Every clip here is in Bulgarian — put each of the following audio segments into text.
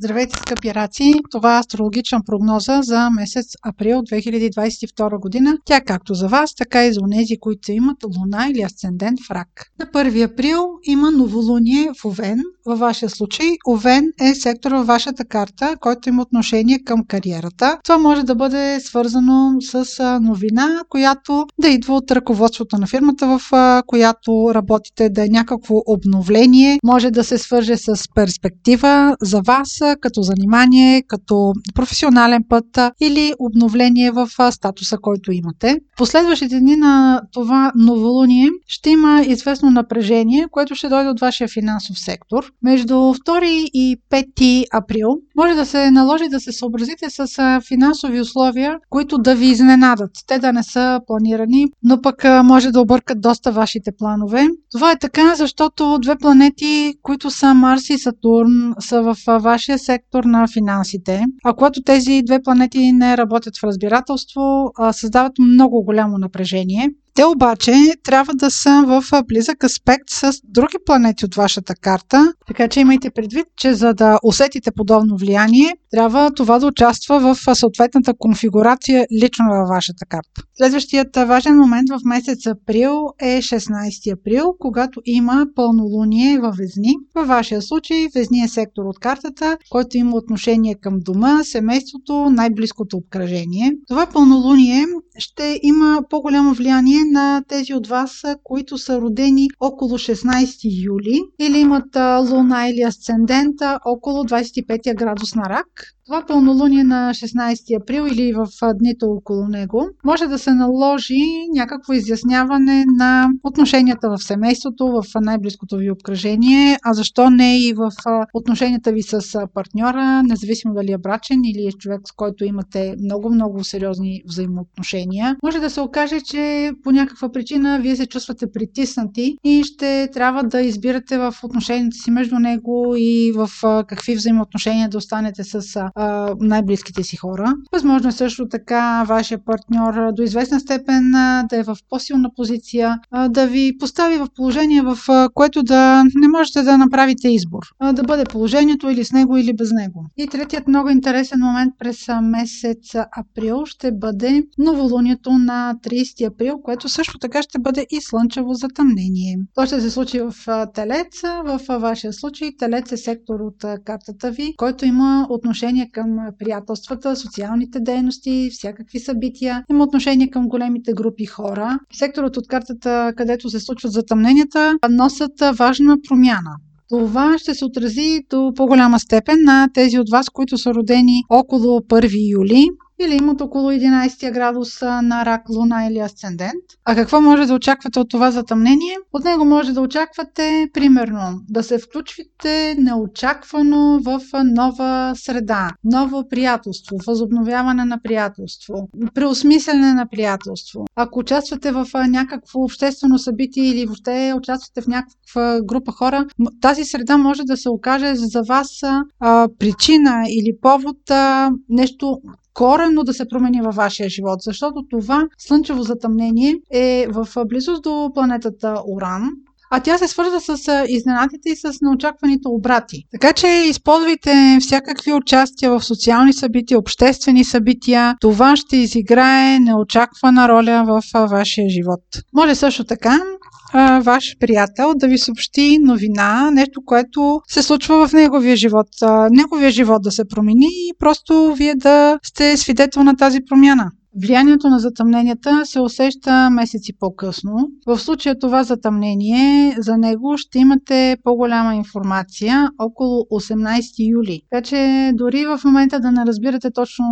Здравейте, скъпи раци! Това е астрологична прогноза за месец април 2022 година. Тя е както за вас, така и за онези, които имат луна или асцендент в рак. На 1 април има новолуние в Овен. Във вашия случай Овен е сектор във вашата карта, който има отношение към кариерата. Това може да бъде свързано с новина, която да идва от ръководството на фирмата, в която работите, да е някакво обновление. Може да се свърже с перспектива за вас, като занимание, като професионален път или обновление в статуса, който имате. Последващите дни на това новолуние ще има известно напрежение, което ще дойде от вашия финансов сектор. Между 2 и 5 април може да се наложи да се съобразите с финансови условия, които да ви изненадат. Те да не са планирани, но пък може да объркат доста вашите планове. Това е така, защото две планети, които са Марс и Сатурн, са в вашия сектор на финансите. А когато тези две планети не работят в разбирателство, създават много голямо напрежение. Те обаче трябва да са в близък аспект с други планети от вашата карта, така че имайте предвид, че за да усетите подобно влияние, трябва това да участва в съответната конфигурация лично във вашата карта. Следващият важен момент в месец април е 16 април, когато има пълнолуние във Везни. Във вашия случай Везни е сектор от картата, който има отношение към дома, семейството, най-близкото обкръжение. Това пълнолуние ще има по-голямо влияние на тези от вас, които са родени около 16 юли или имат луна или асцендента около 25 градус на рак. Това пълнолуние на 16 април или в дните около него може да се наложи някакво изясняване на отношенията в семейството, в най-близкото ви обкръжение, а защо не и в отношенията ви с партньора, независимо дали е брачен или е човек, с който имате много-много сериозни взаимоотношения. Може да се окаже, че по някаква причина вие се чувствате притиснати и ще трябва да избирате в отношенията си между него и в какви взаимоотношения да останете с най-близките си хора. Възможно е също така вашия партньор до известна степен да е в по-силна позиция, да ви постави в положение, в което да не можете да направите избор. Да бъде положението или с него, или без него. И третият много интересен момент през месец април ще бъде новолунието на 30 април, което също така ще бъде и слънчево затъмнение. То ще се случи в Телец. В вашия случай Телец е сектор от картата ви, който има отношение към приятелствата, социалните дейности, всякакви събития. Има отношение към големите групи хора. Секторът от картата, където се случват затъмненията, носят важна промяна. Това ще се отрази до по-голяма степен на тези от вас, които са родени около 1 юли или имат около 11 градус на рак, луна или асцендент. А какво може да очаквате от това затъмнение? От него може да очаквате, примерно, да се включвате неочаквано в нова среда, ново приятелство, възобновяване на приятелство, преосмислене на приятелство. Ако участвате в някакво обществено събитие или въобще участвате в някаква група хора, тази среда може да се окаже за вас а, причина или повод а, нещо коренно да се промени във вашия живот, защото това слънчево затъмнение е в близост до планетата Уран, а тя се свързва с изненадите и с неочакваните обрати. Така че използвайте всякакви участия в социални събития, обществени събития. Това ще изиграе неочаквана роля в вашия живот. Може също така ваш приятел да ви съобщи новина, нещо, което се случва в неговия живот. Неговия живот да се промени и просто вие да сте свидетел на тази промяна. Влиянието на затъмненията се усеща месеци по-късно. В случая това затъмнение, за него ще имате по-голяма информация около 18 юли. Така че дори в момента да не разбирате точно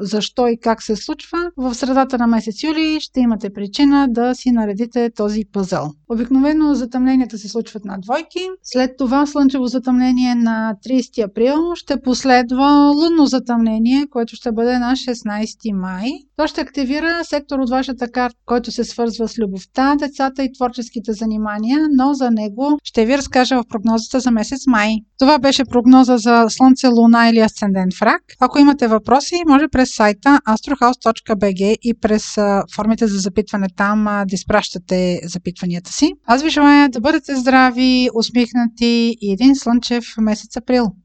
защо и как се случва, в средата на месец юли ще имате причина да си наредите този пъзъл. Обикновено затъмненията се случват на двойки. След това слънчево затъмнение на 30 април ще последва лунно затъмнение, което ще бъде на 16 май. То ще активира сектор от вашата карта, който се свързва с любовта, децата и творческите занимания, но за него ще ви разкажа в прогнозата за месец май. Това беше прогноза за Слънце, Луна или Асцендент в рак. Ако имате въпроси, може през сайта astrohouse.bg и през формите за запитване там да изпращате запитванията си. Аз ви желая да бъдете здрави, усмихнати и един слънчев месец април.